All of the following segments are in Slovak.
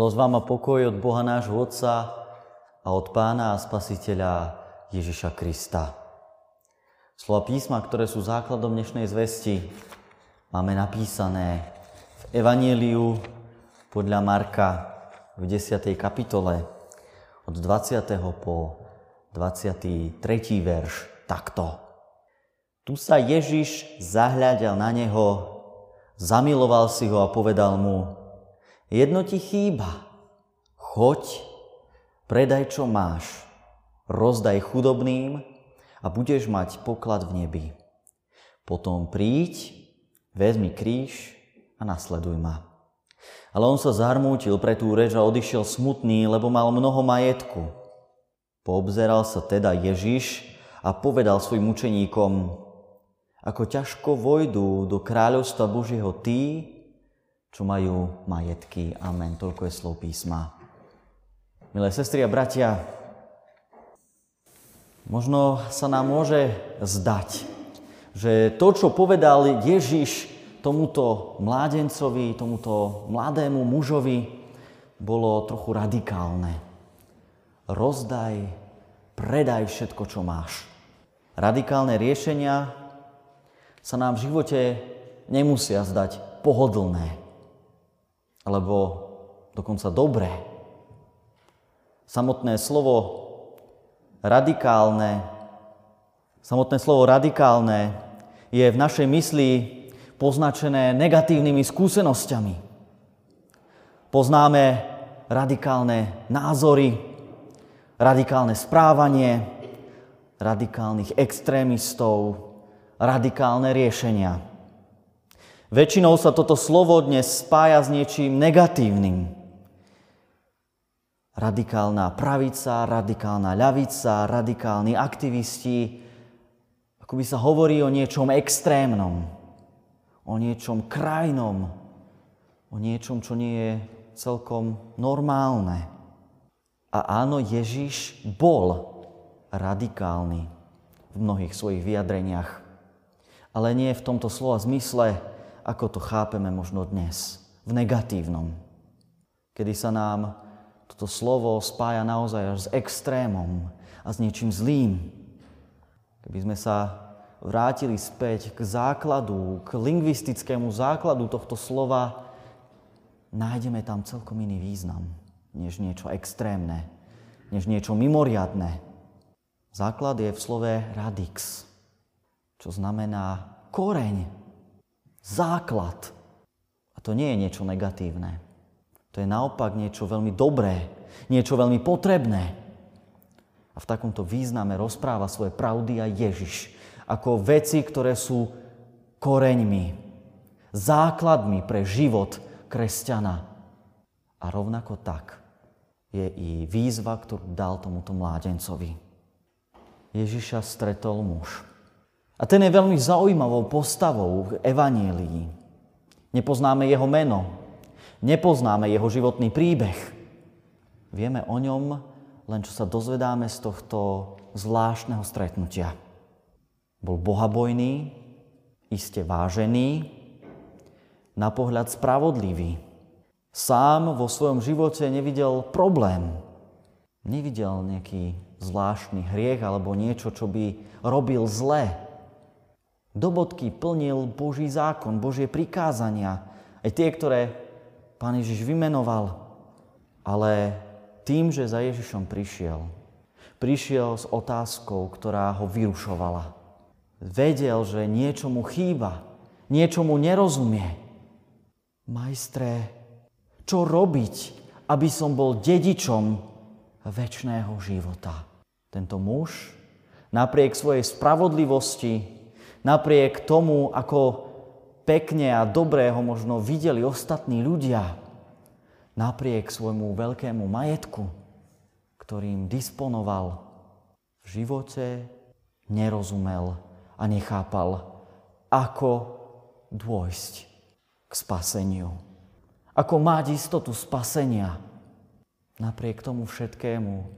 Milosť vám a pokoj od Boha nášho Otca a od Pána a Spasiteľa Ježiša Krista. Slova písma, ktoré sú základom dnešnej zvesti, máme napísané v Evanieliu podľa Marka v 10. kapitole od 20. po 23. verš takto. Tu sa Ježiš zahľadal na neho, zamiloval si ho a povedal mu, Jedno ti chýba. Choď, predaj, čo máš, rozdaj chudobným a budeš mať poklad v nebi. Potom príď, vezmi kríž a nasleduj ma. Ale on sa zarmútil pre tú reč a odišiel smutný, lebo mal mnoho majetku. Poobzeral sa teda Ježiš a povedal svojim učeníkom, ako ťažko vojdu do kráľovstva Božieho tí, čo majú majetky. Amen. Toľko je slov písma. Milé sestry a bratia, možno sa nám môže zdať, že to, čo povedal Ježiš tomuto mládencovi, tomuto mladému mužovi, bolo trochu radikálne. Rozdaj, predaj všetko, čo máš. Radikálne riešenia sa nám v živote nemusia zdať pohodlné alebo dokonca dobré. Samotné slovo radikálne, samotné slovo radikálne je v našej mysli poznačené negatívnymi skúsenosťami. Poznáme radikálne názory, radikálne správanie, radikálnych extrémistov, radikálne riešenia. Väčšinou sa toto slovo dnes spája s niečím negatívnym. Radikálna pravica, radikálna ľavica, radikálni aktivisti. Ako by sa hovorí o niečom extrémnom, o niečom krajnom, o niečom, čo nie je celkom normálne. A áno, Ježiš bol radikálny v mnohých svojich vyjadreniach. Ale nie v tomto slova zmysle, ako to chápeme možno dnes, v negatívnom. Kedy sa nám toto slovo spája naozaj až s extrémom a s niečím zlým. Keby sme sa vrátili späť k základu, k lingvistickému základu tohto slova, nájdeme tam celkom iný význam, než niečo extrémne, než niečo mimoriadné. Základ je v slove radix, čo znamená koreň, základ. A to nie je niečo negatívne. To je naopak niečo veľmi dobré, niečo veľmi potrebné. A v takomto význame rozpráva svoje pravdy aj Ježiš. Ako veci, ktoré sú koreňmi, základmi pre život kresťana. A rovnako tak je i výzva, ktorú dal tomuto mládencovi. Ježiša stretol muž. A ten je veľmi zaujímavou postavou v Evanílii. Nepoznáme jeho meno, nepoznáme jeho životný príbeh. Vieme o ňom len čo sa dozvedáme z tohto zvláštneho stretnutia. Bol bohabojný, iste vážený, na pohľad spravodlivý. Sám vo svojom živote nevidel problém. Nevidel nejaký zvláštny hriech alebo niečo, čo by robil zle do bodky plnil Boží zákon, Božie prikázania, aj tie, ktoré Pán Ježiš vymenoval. Ale tým, že za Ježišom prišiel, prišiel s otázkou, ktorá ho vyrušovala. Vedel, že niečo mu chýba, niečo mu nerozumie. Majstre, čo robiť, aby som bol dedičom väčšného života? Tento muž napriek svojej spravodlivosti Napriek tomu, ako pekne a dobré ho možno videli ostatní ľudia, napriek svojmu veľkému majetku, ktorým disponoval, v živote nerozumel a nechápal, ako dôjsť k spaseniu. Ako mať istotu spasenia. Napriek tomu všetkému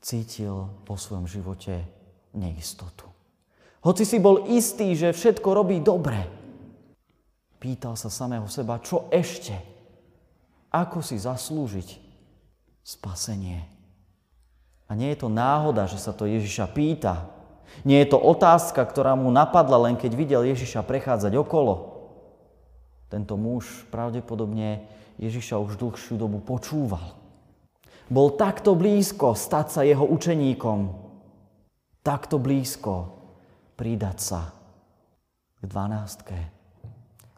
cítil vo svojom živote neistotu. Hoci si bol istý, že všetko robí dobre. Pýtal sa samého seba, čo ešte? ako si zaslúžiť spasenie. A nie je to náhoda, že sa to Ježiša pýta. Nie je to otázka, ktorá mu napadla len keď videl Ježiša prechádzať okolo. Tento muž pravdepodobne Ježiša už dlhšiu dobu počúval. Bol takto blízko stať sa jeho učeníkom. Takto blízko pridať sa k dvanástke.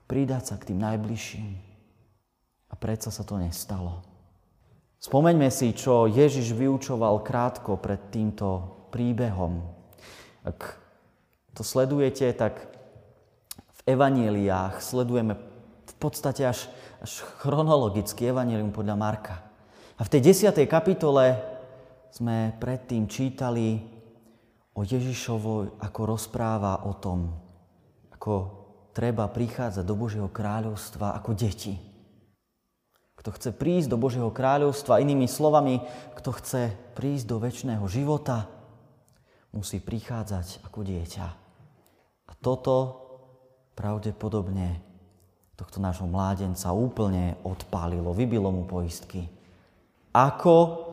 Pridať sa k tým najbližším. A predsa sa to nestalo. Spomeňme si, čo Ježiš vyučoval krátko pred týmto príbehom. Ak to sledujete, tak v evanieliách sledujeme v podstate až, až chronologicky evanelium podľa Marka. A v tej desiatej kapitole sme predtým čítali o Ježišovo, ako rozpráva o tom, ako treba prichádzať do Božieho kráľovstva ako deti. Kto chce prísť do Božieho kráľovstva, inými slovami, kto chce prísť do väčšného života, musí prichádzať ako dieťa. A toto pravdepodobne tohto nášho mládenca úplne odpálilo, vybilo mu poistky. Ako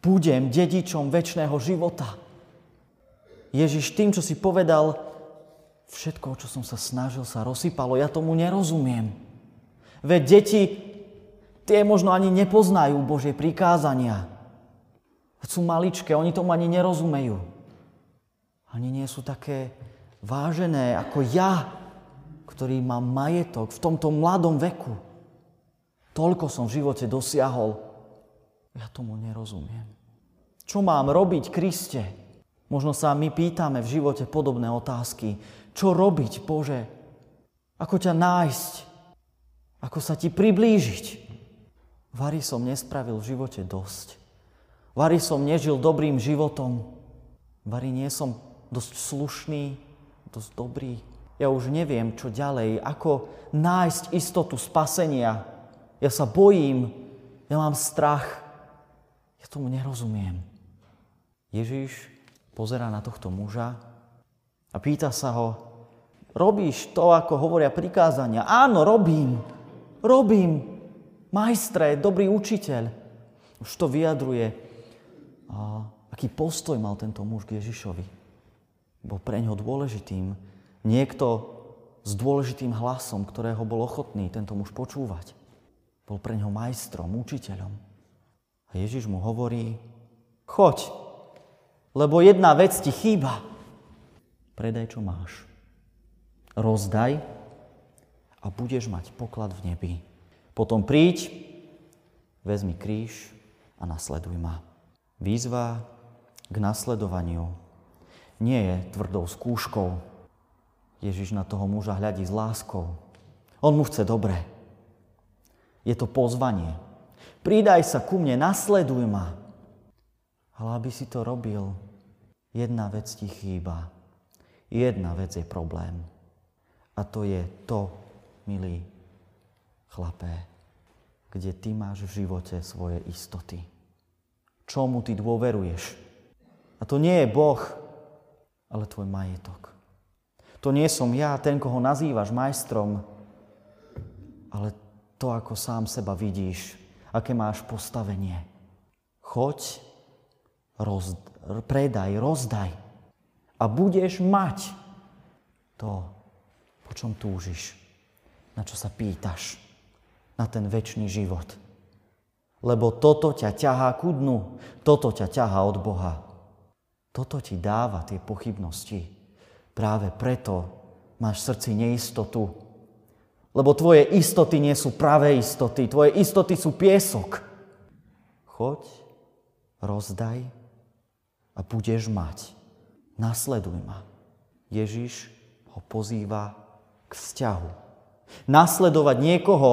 budem dedičom väčšného života? Ježiš tým, čo si povedal, všetko, čo som sa snažil, sa rozsypalo. Ja tomu nerozumiem. Veď deti, tie možno ani nepoznajú Božie prikázania. Sú maličké, oni tomu ani nerozumejú. Ani nie sú také vážené ako ja, ktorý má majetok v tomto mladom veku. Toľko som v živote dosiahol. Ja tomu nerozumiem. Čo mám robiť, Kriste? Možno sa my pýtame v živote podobné otázky. Čo robiť, Bože? Ako ťa nájsť? Ako sa ti priblížiť? Vary som nespravil v živote dosť. Vary som nežil dobrým životom. Vary nie som dosť slušný, dosť dobrý. Ja už neviem, čo ďalej, ako nájsť istotu spasenia. Ja sa bojím, ja mám strach. Ja tomu nerozumiem. Ježiš pozerá na tohto muža a pýta sa ho, robíš to, ako hovoria prikázania? Áno, robím. Robím. Majstre, dobrý učiteľ. Už to vyjadruje, a aký postoj mal tento muž k Ježišovi. Bol pre ňo dôležitým Niekto s dôležitým hlasom, ktorého bol ochotný tento muž počúvať. Bol pre ňo majstrom, učiteľom. A Ježiš mu hovorí, choď, lebo jedna vec ti chýba. Predaj, čo máš. Rozdaj a budeš mať poklad v nebi. Potom príď, vezmi kríž a nasleduj ma. Výzva k nasledovaniu nie je tvrdou skúškou, Ježiš na toho muža hľadí s láskou. On mu chce dobre. Je to pozvanie. Pridaj sa ku mne, nasleduj ma. Ale aby si to robil, jedna vec ti chýba. Jedna vec je problém. A to je to, milý chlapé, kde ty máš v živote svoje istoty. Čomu ty dôveruješ? A to nie je Boh, ale tvoj majetok. To nie som ja, ten, koho nazývaš majstrom, ale to, ako sám seba vidíš, aké máš postavenie. Choď, roz, predaj, rozdaj a budeš mať to, po čom túžiš, na čo sa pýtaš, na ten väčší život. Lebo toto ťa ťahá ku dnu, toto ťa ťahá od Boha. Toto ti dáva tie pochybnosti, Práve preto máš v srdci neistotu. Lebo tvoje istoty nie sú pravé istoty, tvoje istoty sú piesok. Choď, rozdaj a budeš mať. Nasleduj ma. Ježiš ho pozýva k vzťahu. Nasledovať niekoho,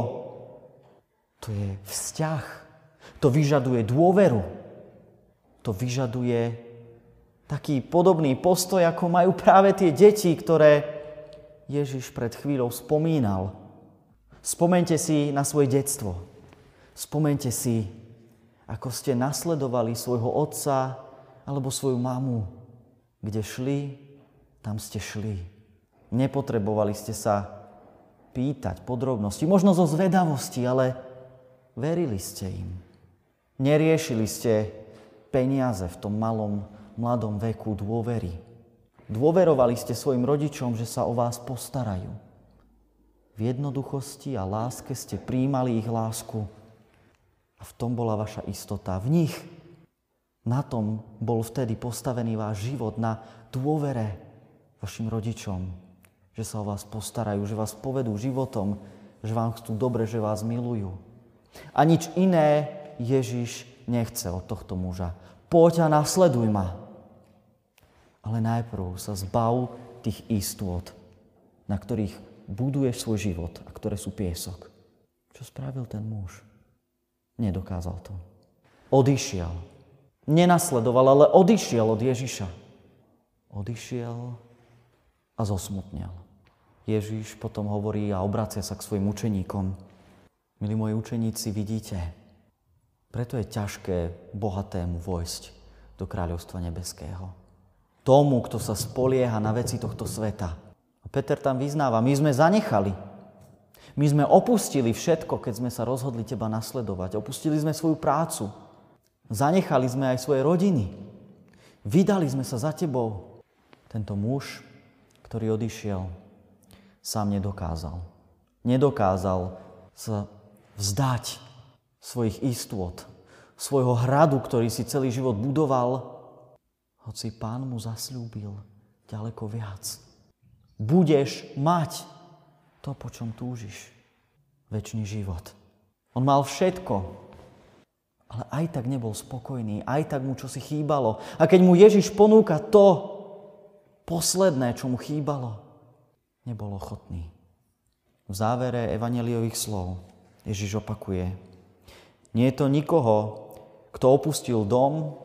to je vzťah. To vyžaduje dôveru. To vyžaduje taký podobný postoj, ako majú práve tie deti, ktoré Ježiš pred chvíľou spomínal. Spomente si na svoje detstvo. Spomente si, ako ste nasledovali svojho otca alebo svoju mamu. Kde šli, tam ste šli. Nepotrebovali ste sa pýtať podrobnosti, možno zo zvedavosti, ale verili ste im. Neriešili ste peniaze v tom malom, mladom veku dôvery. Dôverovali ste svojim rodičom, že sa o vás postarajú. V jednoduchosti a láske ste príjmali ich lásku. A v tom bola vaša istota. V nich, na tom bol vtedy postavený váš život, na dôvere vašim rodičom, že sa o vás postarajú, že vás povedú životom, že vám chcú dobre, že vás milujú. A nič iné Ježiš nechce od tohto muža. Poď a nasleduj ma. Ale najprv sa zbav tých istôt, na ktorých buduješ svoj život a ktoré sú piesok. Čo spravil ten muž? Nedokázal to. Odišiel. Nenasledoval, ale odišiel od Ježiša. Odišiel a zosmutnel. Ježiš potom hovorí a obracia sa k svojim učeníkom. Milí moji učeníci, vidíte, preto je ťažké bohatému vojsť do kráľovstva nebeského. Tomu, kto sa spolieha na veci tohto sveta, a Peter tam vyznáva, my sme zanechali. My sme opustili všetko, keď sme sa rozhodli teba nasledovať. Opustili sme svoju prácu. Zanechali sme aj svoje rodiny. Vydali sme sa za tebou. Tento muž, ktorý odišiel, sám nedokázal. Nedokázal sa vzdať svojich istôt, svojho hradu, ktorý si celý život budoval, hoci pán mu zasľúbil ďaleko viac budeš mať to, po čom túžiš. Večný život. On mal všetko, ale aj tak nebol spokojný, aj tak mu čo si chýbalo. A keď mu Ježiš ponúka to posledné, čo mu chýbalo, nebol ochotný. V závere evaneliových slov Ježiš opakuje, nie je to nikoho, kto opustil dom,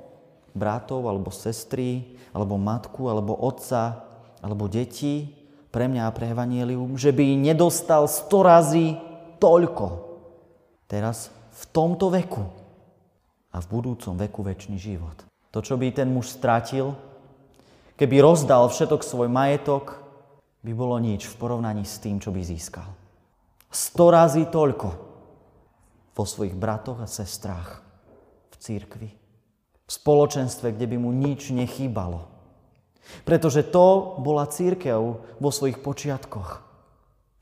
bratov alebo sestry, alebo matku, alebo otca, alebo deti, pre mňa a pre Evangelium, že by nedostal sto razy toľko. Teraz v tomto veku a v budúcom veku väčší život. To, čo by ten muž stratil, keby rozdal všetok svoj majetok, by bolo nič v porovnaní s tým, čo by získal. Sto razy toľko vo svojich bratoch a sestrách v církvi. V spoločenstve, kde by mu nič nechýbalo. Pretože to bola církev vo svojich počiatkoch.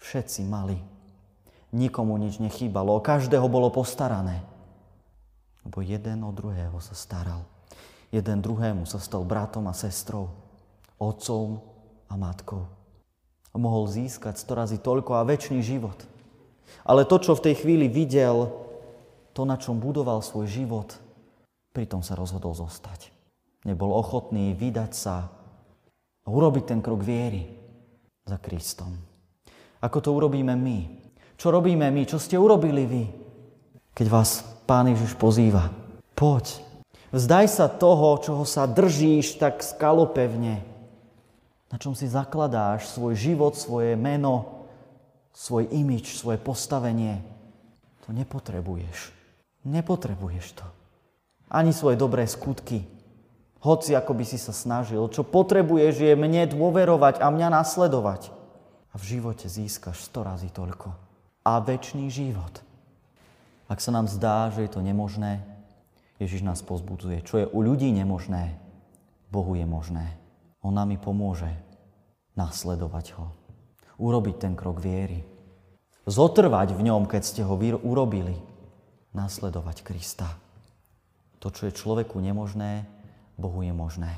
Všetci mali. Nikomu nič nechýbalo, každého bolo postarané. Lebo jeden o druhého sa staral. Jeden druhému sa stal bratom a sestrou, otcom a matkou. A mohol získať sto razy toľko a väčší život. Ale to, čo v tej chvíli videl, to, na čom budoval svoj život, pritom sa rozhodol zostať. Nebol ochotný vydať sa a urobiť ten krok viery za Kristom. Ako to urobíme my? Čo robíme my? Čo ste urobili vy? Keď vás Pán Ježiš pozýva. Poď. Vzdaj sa toho, čoho sa držíš tak skalopevne. Na čom si zakladáš svoj život, svoje meno, svoj imič, svoje postavenie. To nepotrebuješ. Nepotrebuješ to. Ani svoje dobré skutky, hoci ako by si sa snažil, čo potrebuješ je mne dôverovať a mňa nasledovať. A v živote získaš sto razy toľko. A väčší život. Ak sa nám zdá, že je to nemožné, Ježiš nás pozbudzuje. Čo je u ľudí nemožné, Bohu je možné. On nám pomôže nasledovať ho. Urobiť ten krok viery. Zotrvať v ňom, keď ste ho urobili. Nasledovať Krista. To, čo je človeku nemožné, Bohu je možné.